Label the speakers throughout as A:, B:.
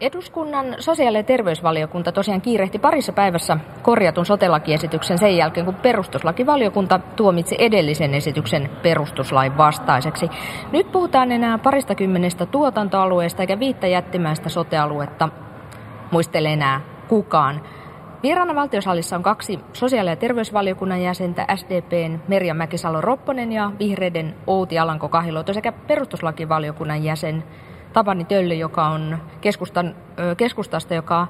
A: Eduskunnan sosiaali- ja terveysvaliokunta tosiaan kiirehti parissa päivässä korjatun sotelakiesityksen sen jälkeen, kun perustuslakivaliokunta tuomitsi edellisen esityksen perustuslain vastaiseksi. Nyt puhutaan enää parista kymmenestä tuotantoalueesta eikä viittä jättimäistä sotealuetta muistele enää kukaan. Vieraana valtiosalissa on kaksi sosiaali- ja terveysvaliokunnan jäsentä, SDPn Merja Mäkisalo-Ropponen ja vihreiden Outi Alanko-Kahiluoto sekä perustuslakivaliokunnan jäsen Tapani Tölli, joka on keskustan, keskustasta, joka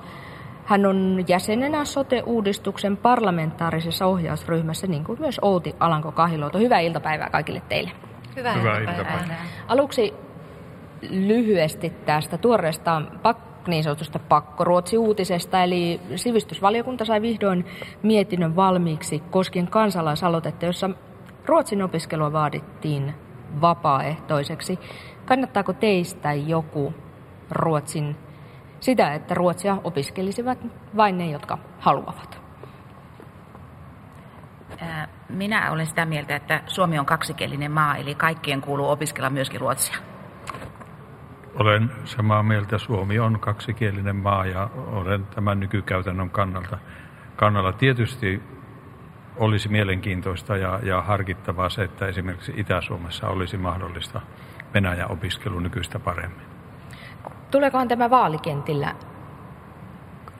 A: hän on jäsenenä sote-uudistuksen parlamentaarisessa ohjausryhmässä, niin kuin myös Outi Alanko-Kahiluoto. Hyvää iltapäivää kaikille teille.
B: Hyvää, Hyvää iltapäivää. iltapäivää.
A: Aluksi lyhyesti tästä tuoreesta pak- niin sanotusta pakkoruotsi-uutisesta, eli sivistysvaliokunta sai vihdoin mietinnön valmiiksi koskien kansalaisaloitetta, jossa Ruotsin opiskelua vaadittiin vapaaehtoiseksi. Kannattaako teistä joku Ruotsin sitä, että Ruotsia opiskelisivat vain ne, jotka haluavat?
B: Minä olen sitä mieltä, että Suomi on kaksikielinen maa, eli kaikkien kuuluu opiskella myöskin ruotsia.
C: Olen samaa mieltä. Suomi on kaksikielinen maa ja olen tämän nykykäytännön kannalta. Kannalla tietysti olisi mielenkiintoista ja, ja harkittavaa se, että esimerkiksi Itä-Suomessa olisi mahdollista Venäjän opiskelu nykyistä paremmin.
A: Tuleekohan tämä vaalikentillä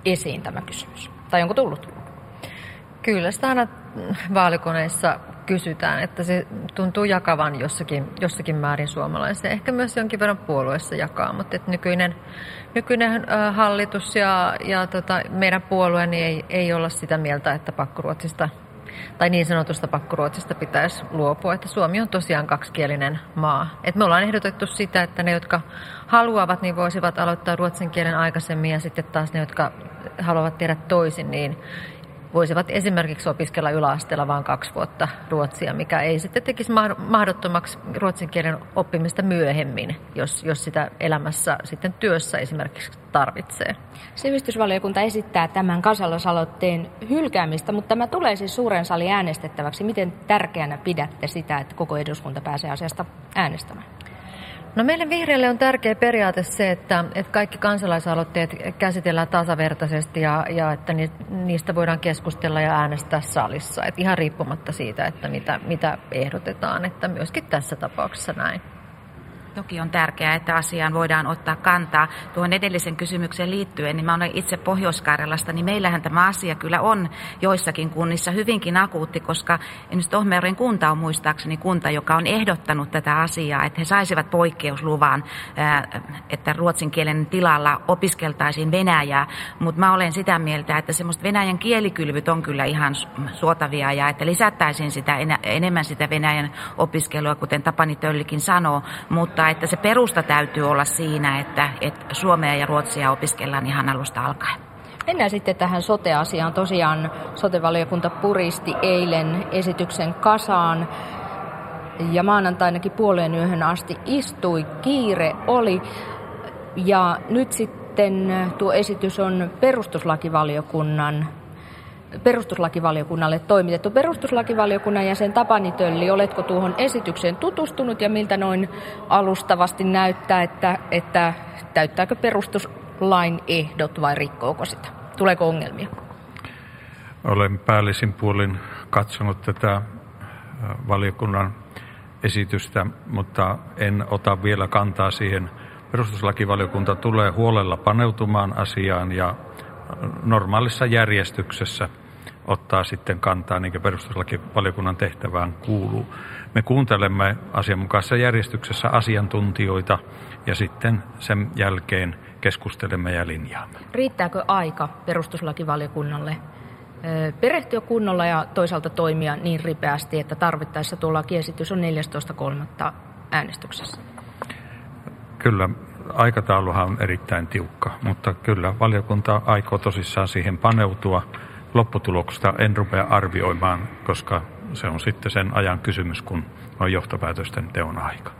A: esiin tämä kysymys? Tai onko tullut?
D: Kyllä sitä aina vaalikoneissa kysytään, että se tuntuu jakavan jossakin, jossakin määrin suomalaisia. Ehkä myös jonkin verran puolueessa jakaa, mutta että nykyinen, nykyinen hallitus ja, ja tota, meidän puolue niin ei, ei olla sitä mieltä, että pakkoruotsista tai niin sanotusta pakkoruotsista pitäisi luopua, että Suomi on tosiaan kaksikielinen maa. Et me ollaan ehdotettu sitä, että ne, jotka haluavat, niin voisivat aloittaa ruotsin kielen aikaisemmin ja sitten taas ne, jotka haluavat tehdä toisin, niin voisivat esimerkiksi opiskella yläasteella vain kaksi vuotta ruotsia, mikä ei sitten tekisi mahdottomaksi ruotsin kielen oppimista myöhemmin, jos, jos sitä elämässä sitten työssä esimerkiksi tarvitsee.
A: Sivistysvaliokunta esittää tämän kansalaisaloitteen hylkäämistä, mutta tämä tulee siis suuren salin äänestettäväksi. Miten tärkeänä pidätte sitä, että koko eduskunta pääsee asiasta äänestämään?
D: No meille vihreille on tärkeä periaate se, että, että kaikki kansalaisaloitteet käsitellään tasavertaisesti ja, ja että niistä voidaan keskustella ja äänestää salissa. Että ihan riippumatta siitä, että mitä, mitä ehdotetaan, että myöskin tässä tapauksessa näin.
B: Toki on tärkeää, että asiaan voidaan ottaa kantaa. Tuohon edellisen kysymykseen liittyen, niin mä olen itse Pohjois-Karjalasta, niin meillähän tämä asia kyllä on joissakin kunnissa hyvinkin akuutti, koska esimerkiksi Tohmeuren kunta on muistaakseni kunta, joka on ehdottanut tätä asiaa, että he saisivat poikkeusluvan, että ruotsin kielen tilalla opiskeltaisiin Venäjää, mutta mä olen sitä mieltä, että semmoista Venäjän kielikylvyt on kyllä ihan suotavia ja että lisättäisiin sitä enemmän sitä Venäjän opiskelua, kuten Tapani Töllikin sanoo, mutta että se perusta täytyy olla siinä, että, että suomea ja ruotsia opiskellaan ihan alusta alkaen.
A: Mennään sitten tähän sote-asiaan. Tosiaan sotevaliokunta puristi eilen esityksen kasaan ja maanantainakin puoleen yöhön asti istui. Kiire oli ja nyt sitten tuo esitys on perustuslakivaliokunnan perustuslakivaliokunnalle toimitettu. Perustuslakivaliokunnan jäsen Tapani Tölli, oletko tuohon esitykseen tutustunut ja miltä noin alustavasti näyttää, että, että täyttääkö perustuslain ehdot vai rikkooko sitä? Tuleeko ongelmia?
C: Olen päällisin puolin katsonut tätä valiokunnan esitystä, mutta en ota vielä kantaa siihen. Perustuslakivaliokunta tulee huolella paneutumaan asiaan ja normaalissa järjestyksessä – ottaa sitten kantaa, niin kuin perustuslakivaliokunnan tehtävään kuuluu. Me kuuntelemme asianmukaisessa järjestyksessä asiantuntijoita ja sitten sen jälkeen keskustelemme ja linjaamme.
A: Riittääkö aika perustuslakivaliokunnalle perehtyä kunnolla ja toisaalta toimia niin ripeästi, että tarvittaessa tuo lakiesitys on 14.3. äänestyksessä?
C: Kyllä, aikatauluhan on erittäin tiukka, mutta kyllä valiokunta aikoo tosissaan siihen paneutua lopputuloksesta en rupea arvioimaan, koska se on sitten sen ajan kysymys, kun on johtopäätösten teon aika.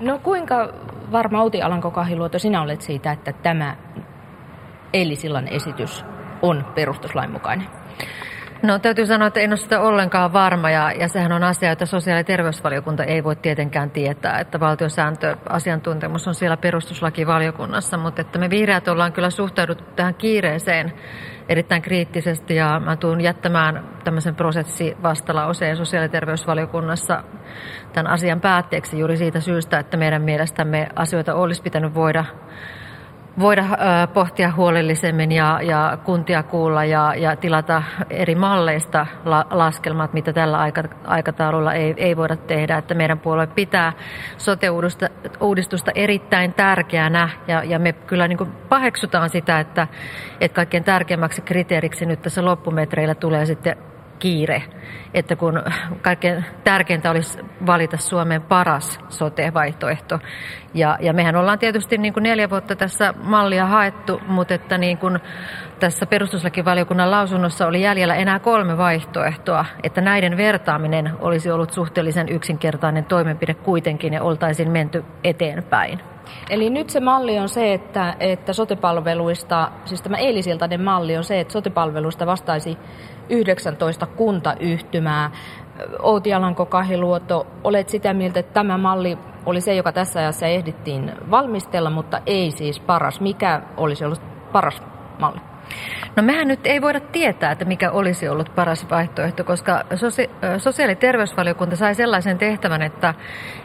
A: No kuinka varma Outi Alanko-Kahiluoto sinä olet siitä, että tämä eilisillan esitys on perustuslain mukainen?
D: No täytyy sanoa, että en ole sitä ollenkaan varma ja, ja sehän on asia, että sosiaali- ja terveysvaliokunta ei voi tietenkään tietää, että valtiosääntöasiantuntemus on siellä perustuslakivaliokunnassa, mutta että me vihreät ollaan kyllä suhtauduttu tähän kiireeseen erittäin kriittisesti ja mä tuun jättämään tämmöisen prosessivastalauseen sosiaali- ja terveysvaliokunnassa tämän asian päätteeksi juuri siitä syystä, että meidän mielestämme asioita olisi pitänyt voida voida pohtia huolellisemmin ja, ja kuntia kuulla ja, ja tilata eri malleista la, laskelmat, mitä tällä aikataululla ei, ei voida tehdä. Että meidän puolue pitää sote-uudistusta erittäin tärkeänä ja, ja me kyllä niin paheksutaan sitä, että, että kaikkein tärkeimmäksi kriteeriksi nyt tässä loppumetreillä tulee sitten kiire, että kun kaikkein tärkeintä olisi valita Suomen paras sote-vaihtoehto. Ja, ja mehän ollaan tietysti niin kuin neljä vuotta tässä mallia haettu, mutta että niin kuin tässä perustuslakivaliokunnan lausunnossa oli jäljellä enää kolme vaihtoehtoa, että näiden vertaaminen olisi ollut suhteellisen yksinkertainen toimenpide kuitenkin ja oltaisiin menty eteenpäin.
A: Eli nyt se malli on se, että, että sotepalveluista, siis tämä eilisiltainen malli on se, että sotepalveluista vastaisi 19 kuntayhtymää. Outi Alanko-Kahiluoto, olet sitä mieltä, että tämä malli oli se, joka tässä ajassa ehdittiin valmistella, mutta ei siis paras. Mikä olisi ollut paras malli?
D: No mehän nyt ei voida tietää, että mikä olisi ollut paras vaihtoehto, koska sosiaali- ja terveysvaliokunta sai sellaisen tehtävän, että,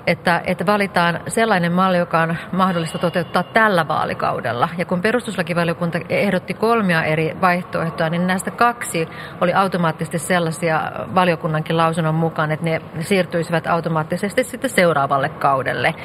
D: että, että valitaan sellainen malli, joka on mahdollista toteuttaa tällä vaalikaudella. Ja kun perustuslakivaliokunta ehdotti kolmia eri vaihtoehtoja, niin näistä kaksi oli automaattisesti sellaisia valiokunnankin lausunnon mukaan, että ne siirtyisivät automaattisesti sitten seuraavalle kaudelle.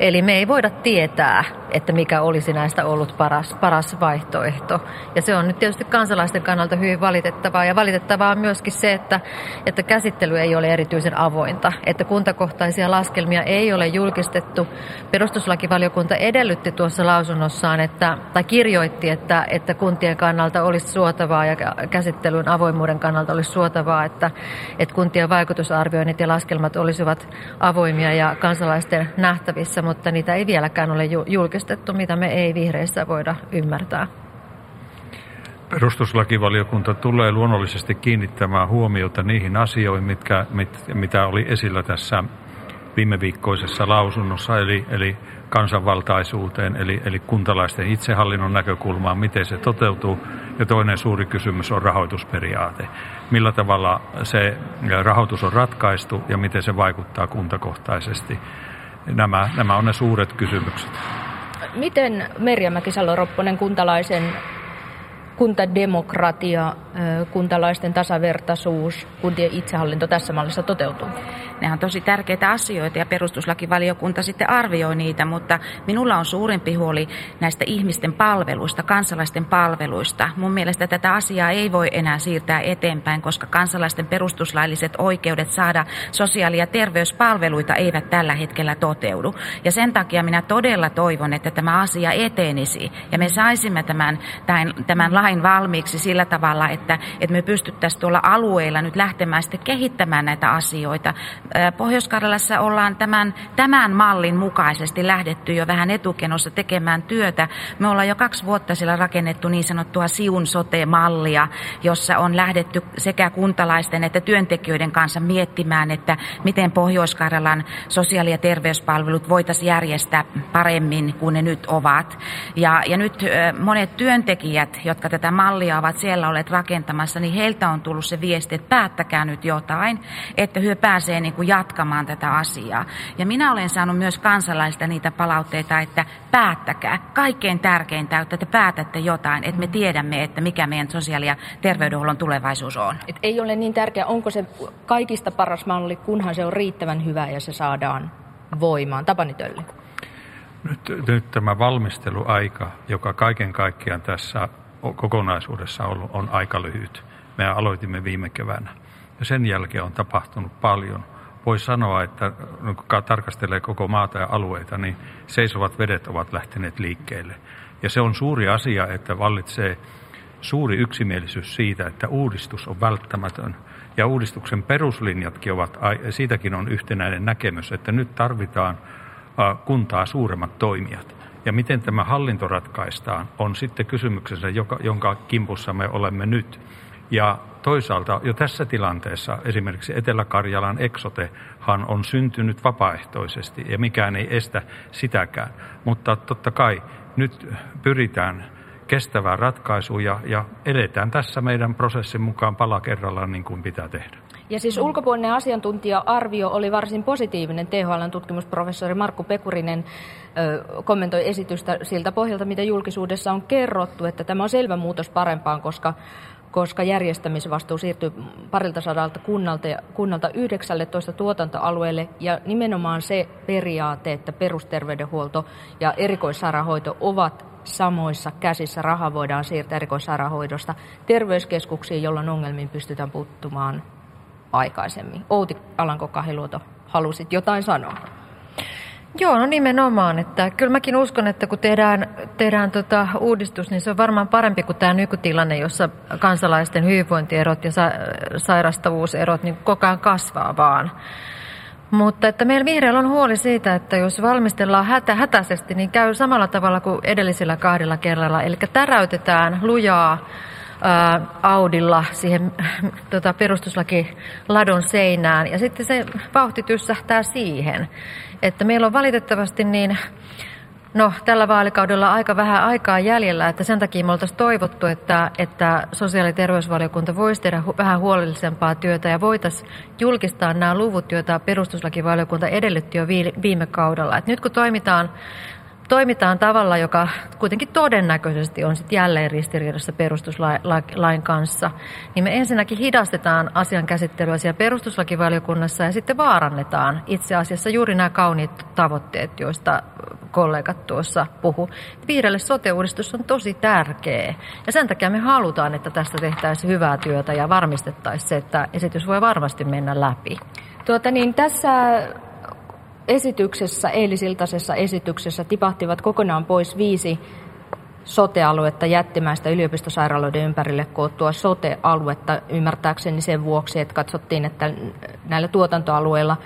D: Eli me ei voida tietää, että mikä olisi näistä ollut paras, paras vaihtoehto. Ja se on nyt tietysti kansalaisten kannalta hyvin valitettavaa. Ja valitettavaa on myöskin se, että, että käsittely ei ole erityisen avointa. Että kuntakohtaisia laskelmia ei ole julkistettu. Perustuslakivaliokunta edellytti tuossa lausunnossaan, että, tai kirjoitti, että, että kuntien kannalta olisi suotavaa ja käsittelyn avoimuuden kannalta olisi suotavaa, että, että kuntien vaikutusarvioinnit ja laskelmat olisivat avoimia ja kansalaisten nähtävissä, mutta niitä ei vieläkään ole julkistettu, mitä me ei vihreissä voida ymmärtää.
C: Perustuslakivaliokunta tulee luonnollisesti kiinnittämään huomiota niihin asioihin, mitkä, mit, mitä oli esillä tässä viime viikkoisessa lausunnossa, eli, eli kansanvaltaisuuteen, eli, eli kuntalaisten itsehallinnon näkökulmaan, miten se toteutuu. Ja toinen suuri kysymys on rahoitusperiaate. Millä tavalla se rahoitus on ratkaistu ja miten se vaikuttaa kuntakohtaisesti. Nämä, nämä on ne suuret kysymykset.
A: Miten Merja Mäkisalo-Ropponen kuntalaisen kuntademokratia, kuntalaisten tasavertaisuus, kuntien itsehallinto tässä mallissa toteutuu?
B: Ne on tosi tärkeitä asioita ja perustuslakivaliokunta sitten arvioi niitä, mutta minulla on suurempi huoli näistä ihmisten palveluista, kansalaisten palveluista. Mun mielestä tätä asiaa ei voi enää siirtää eteenpäin, koska kansalaisten perustuslailliset oikeudet saada sosiaali- ja terveyspalveluita eivät tällä hetkellä toteudu. Ja sen takia minä todella toivon, että tämä asia etenisi ja me saisimme tämän, tämän, tämän lain valmiiksi sillä tavalla, että, että me pystyttäisiin tuolla alueilla nyt lähtemään sitten kehittämään näitä asioita. Pohjois-Karjalassa ollaan tämän, tämän mallin mukaisesti lähdetty jo vähän etukenossa tekemään työtä. Me ollaan jo kaksi vuotta siellä rakennettu niin sanottua Siun sote-mallia, jossa on lähdetty sekä kuntalaisten että työntekijöiden kanssa miettimään, että miten Pohjois-Karjalan sosiaali- ja terveyspalvelut voitaisiin järjestää paremmin kuin ne nyt ovat. Ja, ja nyt monet työntekijät, jotka tätä mallia ovat siellä olleet rakentamassa, niin heiltä on tullut se viesti, että päättäkää nyt jotain, että hyö pääsee niin kuin jatkamaan tätä asiaa. Ja minä olen saanut myös kansalaista niitä palautteita, että päättäkää. Kaikkein tärkeintä, että te päätätte jotain, että me tiedämme, että mikä meidän sosiaali- ja terveydenhuollon tulevaisuus on.
A: Et ei ole niin tärkeää, onko se kaikista paras malli, kunhan se on riittävän hyvä ja se saadaan voimaan. Tapani Tölli.
C: Nyt, nyt tämä valmisteluaika, joka kaiken kaikkiaan tässä kokonaisuudessa on, on aika lyhyt. Me aloitimme viime keväänä. Ja sen jälkeen on tapahtunut paljon. Voisi sanoa, että kun tarkastelee koko maata ja alueita, niin seisovat vedet ovat lähteneet liikkeelle. Ja se on suuri asia, että vallitsee suuri yksimielisyys siitä, että uudistus on välttämätön. Ja uudistuksen peruslinjatkin ovat, siitäkin on yhtenäinen näkemys, että nyt tarvitaan kuntaa suuremmat toimijat. Ja miten tämä hallinto ratkaistaan, on sitten kysymyksensä, joka, jonka kimpussa me olemme nyt. Ja toisaalta jo tässä tilanteessa esimerkiksi Etelä-Karjalan eksotehan on syntynyt vapaaehtoisesti ja mikään ei estä sitäkään. Mutta totta kai nyt pyritään kestävään ratkaisuun ja, ja edetään tässä meidän prosessin mukaan pala kerrallaan niin kuin pitää tehdä.
A: Ja siis ulkopuolinen asiantuntija-arvio oli varsin positiivinen. THLn tutkimusprofessori Markku Pekurinen ö, kommentoi esitystä siltä pohjalta, mitä julkisuudessa on kerrottu, että tämä on selvä muutos parempaan, koska koska järjestämisvastuu siirtyy parilta sadalta kunnalta, kunnalta 19 tuotantoalueelle ja nimenomaan se periaate, että perusterveydenhuolto ja erikoissairaanhoito ovat samoissa käsissä. Raha voidaan siirtää erikoissairaanhoidosta terveyskeskuksiin, jolloin ongelmiin pystytään puuttumaan aikaisemmin. Outi Alanko-Kahiluoto, halusit jotain sanoa?
D: Joo, no nimenomaan. Että kyllä mäkin uskon, että kun tehdään, tehdään tota uudistus, niin se on varmaan parempi kuin tämä nykytilanne, jossa kansalaisten hyvinvointierot ja sa- sairastavuuserot niin koko ajan kasvaa vaan. Mutta että meillä vihreällä on huoli siitä, että jos valmistellaan hätä, hätäisesti, niin käy samalla tavalla kuin edellisellä kahdella kerralla. Eli täräytetään lujaa Audilla siihen tota, perustuslaki ladon seinään ja sitten se vauhti tyssähtää siihen. Että meillä on valitettavasti niin No, tällä vaalikaudella aika vähän aikaa jäljellä, että sen takia me oltaisiin toivottu, että, että sosiaali- ja terveysvaliokunta voisi tehdä hu- vähän huolellisempaa työtä ja voitaisiin julkistaa nämä luvut, joita perustuslakivaliokunta edellytti jo viime kaudella. Et nyt kun toimitaan toimitaan tavalla, joka kuitenkin todennäköisesti on sitten jälleen ristiriidassa perustuslain kanssa, niin me ensinnäkin hidastetaan asian käsittelyä siellä perustuslakivaliokunnassa ja sitten vaarannetaan itse asiassa juuri nämä kauniit tavoitteet, joista kollegat tuossa puhu. Vihreälle sote-uudistus on tosi tärkeä ja sen takia me halutaan, että tästä tehtäisiin hyvää työtä ja varmistettaisiin se, että esitys voi varmasti mennä läpi.
A: Tuota niin, tässä esityksessä, eilisiltaisessa esityksessä tipahtivat kokonaan pois viisi sote-aluetta jättimäistä yliopistosairaaloiden ympärille koottua sote-aluetta ymmärtääkseni sen vuoksi, että katsottiin, että näillä tuotantoalueilla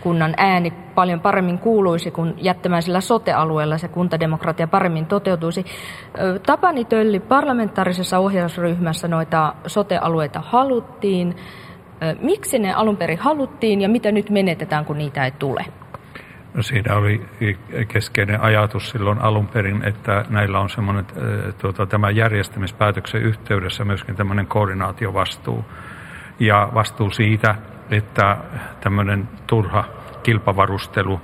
A: kunnan ääni paljon paremmin kuuluisi, kun jättimäisellä sote-alueella se kuntademokratia paremmin toteutuisi. Tapani Tölli parlamentaarisessa ohjausryhmässä noita sote-alueita haluttiin. Miksi ne alun perin haluttiin ja mitä nyt menetetään, kun niitä ei tule?
C: Siinä oli keskeinen ajatus silloin alun perin, että näillä on semmoinen tuota, tämän järjestämispäätöksen yhteydessä myöskin tämmöinen koordinaatiovastuu. Ja vastuu siitä, että tämmöinen turha kilpavarustelu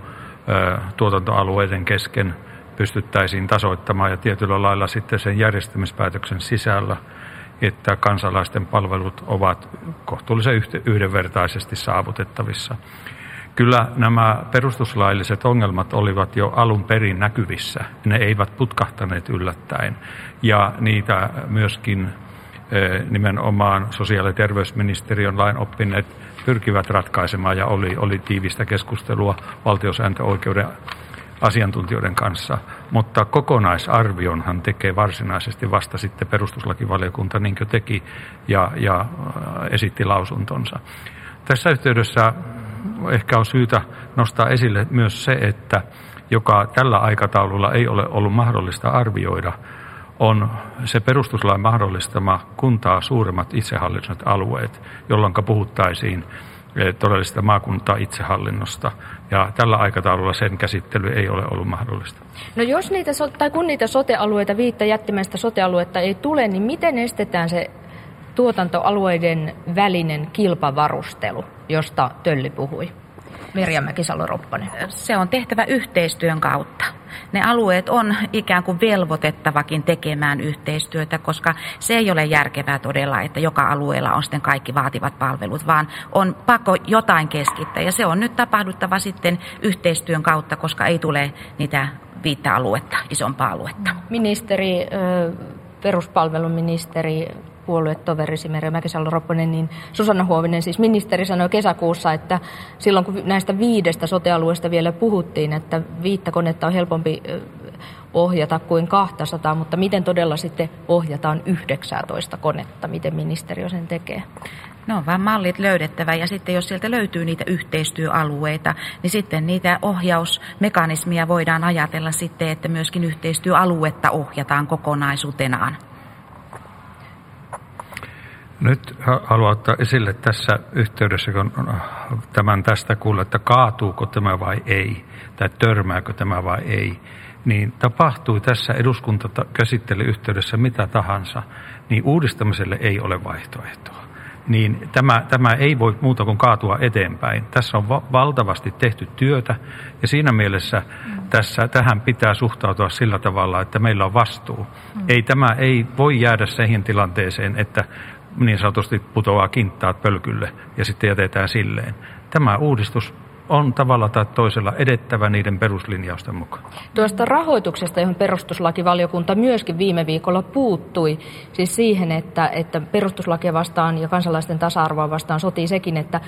C: tuotantoalueiden kesken pystyttäisiin tasoittamaan ja tietyllä lailla sitten sen järjestämispäätöksen sisällä, että kansalaisten palvelut ovat kohtuullisen yhdenvertaisesti saavutettavissa kyllä nämä perustuslailliset ongelmat olivat jo alun perin näkyvissä. Ne eivät putkahtaneet yllättäen. Ja niitä myöskin eh, nimenomaan sosiaali- ja terveysministeriön lainoppineet pyrkivät ratkaisemaan ja oli, oli tiivistä keskustelua valtiosääntöoikeuden asiantuntijoiden kanssa, mutta kokonaisarvionhan tekee varsinaisesti vasta sitten perustuslakivaliokunta niin kuin teki ja, ja eh, esitti lausuntonsa. Tässä yhteydessä ehkä on syytä nostaa esille myös se, että joka tällä aikataululla ei ole ollut mahdollista arvioida, on se perustuslain mahdollistama kuntaa suuremmat itsehallinnolliset alueet, jolloin puhuttaisiin eh, todellisesta maakuntaa itsehallinnosta. Ja tällä aikataululla sen käsittely ei ole ollut mahdollista.
A: No jos niitä, tai kun niitä sotealueita, viittä jättimäistä sotealuetta ei tule, niin miten estetään se tuotantoalueiden välinen kilpavarustelu, josta Tölli puhui? Merja Mäkisalo-Roppanen.
B: Se on tehtävä yhteistyön kautta. Ne alueet on ikään kuin velvoitettavakin tekemään yhteistyötä, koska se ei ole järkevää todella, että joka alueella on sitten kaikki vaativat palvelut, vaan on pakko jotain keskittää. Ja se on nyt tapahduttava sitten yhteistyön kautta, koska ei tule niitä viittä aluetta, isompaa aluetta.
A: Ministeri, peruspalveluministeri puoluetoverisi Merja Mäkisalo-Ropponen, niin Susanna Huovinen, siis ministeri, sanoi kesäkuussa, että silloin kun näistä viidestä sotealueesta vielä puhuttiin, että viittä konetta on helpompi ohjata kuin 200, mutta miten todella sitten ohjataan 19 konetta, miten ministeriö sen tekee?
B: No on vaan mallit löydettävä ja sitten jos sieltä löytyy niitä yhteistyöalueita, niin sitten niitä ohjausmekanismia voidaan ajatella sitten, että myöskin yhteistyöaluetta ohjataan kokonaisuutenaan.
C: Nyt haluan ottaa esille tässä yhteydessä, kun tämän tästä kuulee, että kaatuuko tämä vai ei, tai törmääkö tämä vai ei, niin tapahtui tässä eduskuntakäsittelyyhteydessä mitä tahansa, niin uudistamiselle ei ole vaihtoehtoa. Niin tämä, tämä ei voi muuta kuin kaatua eteenpäin. Tässä on va- valtavasti tehty työtä ja siinä mielessä tässä, tähän pitää suhtautua sillä tavalla, että meillä on vastuu. Mm. Ei, tämä ei voi jäädä siihen tilanteeseen, että niin sanotusti putoaa kinttaat pölkylle ja sitten jätetään silleen. Tämä uudistus on tavalla tai toisella edettävä niiden peruslinjausten mukaan.
A: Tuosta rahoituksesta, johon perustuslakivaliokunta myöskin viime viikolla puuttui, siis siihen, että, että perustuslakia vastaan ja kansalaisten tasa-arvoa vastaan sotii sekin, että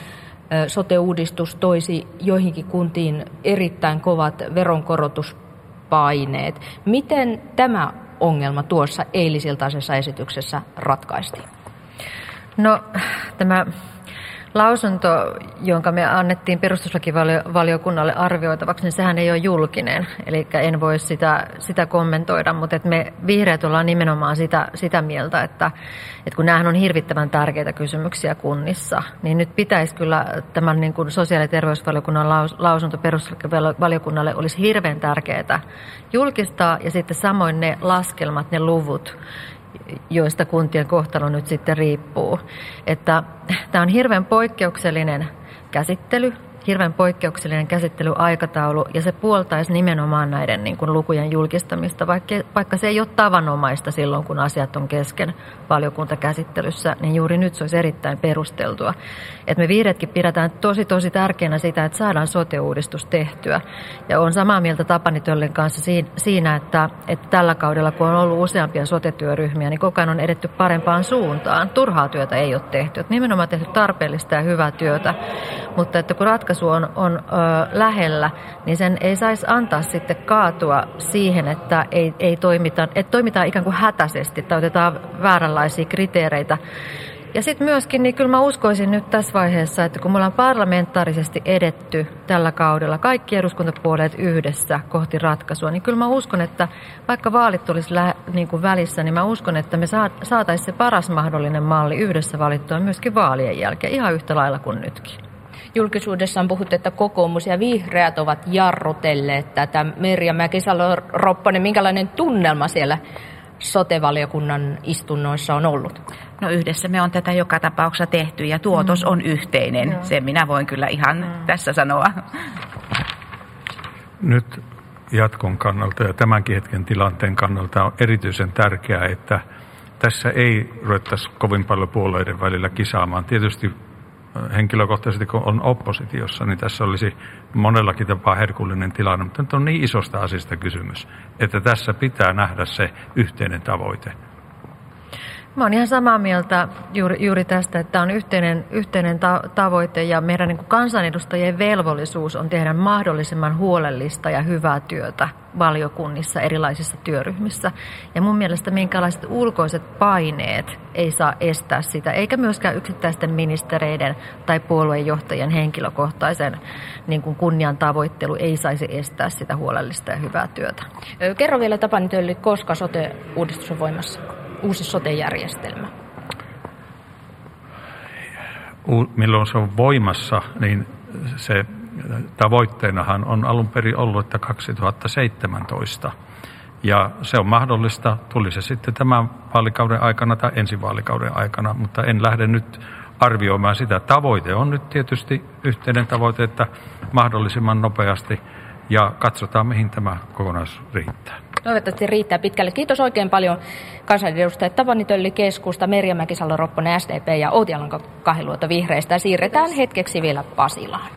A: sote-uudistus toisi joihinkin kuntiin erittäin kovat veronkorotuspaineet. Miten tämä ongelma tuossa eilisiltaisessa esityksessä ratkaistiin?
D: No tämä lausunto, jonka me annettiin perustuslakivaliokunnalle arvioitavaksi, niin sehän ei ole julkinen. Eli en voi sitä, sitä kommentoida, mutta että me vihreät ollaan nimenomaan sitä, sitä mieltä, että, että kun nämähän on hirvittävän tärkeitä kysymyksiä kunnissa, niin nyt pitäisi kyllä tämän niin kuin sosiaali- ja terveysvaliokunnan lausunto perustuslakivaliokunnalle olisi hirveän tärkeää julkistaa ja sitten samoin ne laskelmat, ne luvut, joista kuntien kohtalo nyt sitten riippuu. Että tämä on hirveän poikkeuksellinen käsittely hirveän poikkeuksellinen käsittelyaikataulu ja se puoltaisi nimenomaan näiden niin kuin lukujen julkistamista, vaikka, vaikka se ei ole tavanomaista silloin, kun asiat on kesken valiokuntakäsittelyssä, niin juuri nyt se olisi erittäin perusteltua. Et me vihreätkin pidetään tosi tosi tärkeänä sitä, että saadaan sote-uudistus tehtyä. Ja on samaa mieltä Tapani Töllen kanssa siinä, että, että tällä kaudella, kun on ollut useampia sote-työryhmiä, niin koko ajan on edetty parempaan suuntaan. Turhaa työtä ei ole tehty. Et nimenomaan tehty tarpeellista ja hyvää työtä. Mutta että kun ratka ratkaisu on, on ö, lähellä, niin sen ei saisi antaa sitten kaatua siihen, että ei, ei toimita, että toimitaan ikään kuin hätäisesti tai otetaan vääränlaisia kriteereitä. Ja sitten myöskin, niin kyllä mä uskoisin nyt tässä vaiheessa, että kun me ollaan parlamentaarisesti edetty tällä kaudella, kaikki eduskuntapuolet yhdessä kohti ratkaisua, niin kyllä mä uskon, että vaikka vaalit olisi lä- niin kuin välissä, niin mä uskon, että me saataisiin se paras mahdollinen malli yhdessä valittua myöskin vaalien jälkeen, ihan yhtä lailla kuin nytkin.
A: Julkisuudessa on puhuttu, että kokoomus ja vihreät ovat jarrutelleet tätä. Merja Mäkisalo-Ropponen, minkälainen tunnelma siellä sotevaliokunnan istunnoissa on ollut?
B: No yhdessä me on tätä joka tapauksessa tehty ja tuotos mm. on yhteinen. Mm. Sen minä voin kyllä ihan mm. tässä sanoa.
C: Nyt jatkon kannalta ja tämänkin hetken tilanteen kannalta on erityisen tärkeää, että tässä ei ruvettaisi kovin paljon puolueiden välillä kisaamaan. Tietysti henkilökohtaisesti kun on oppositiossa, niin tässä olisi monellakin tapaa herkullinen tilanne, mutta nyt on niin isosta asiasta kysymys, että tässä pitää nähdä se yhteinen tavoite.
D: Mä oon ihan samaa mieltä juuri, juuri tästä, että on yhteinen, yhteinen ta- tavoite ja meidän niin kansanedustajien velvollisuus on tehdä mahdollisimman huolellista ja hyvää työtä valiokunnissa, erilaisissa työryhmissä. Ja mun mielestä minkälaiset ulkoiset paineet ei saa estää sitä, eikä myöskään yksittäisten ministereiden tai puoluejohtajien henkilökohtaisen niin kuin kunnian tavoittelu ei saisi estää sitä huolellista ja hyvää työtä.
A: Kerro vielä Tapani Tölli, koska sote-uudistus on voimassa? Uusi sote-järjestelmä?
C: Milloin se on voimassa, niin se tavoitteenahan on alun perin ollut, että 2017. Ja se on mahdollista, tuli se sitten tämän vaalikauden aikana tai ensi vaalikauden aikana, mutta en lähde nyt arvioimaan sitä. Tavoite on nyt tietysti yhteinen tavoite, että mahdollisimman nopeasti ja katsotaan, mihin tämä kokonaisuus riittää.
A: Toivottavasti riittää pitkälle. Kiitos oikein paljon kansanedustajat Tavani Tölli keskusta, Merja Mäkisalo-Ropponen SDP ja Outi Alanko Kahiluoto Vihreistä. Siirretään hetkeksi vielä Pasilaan.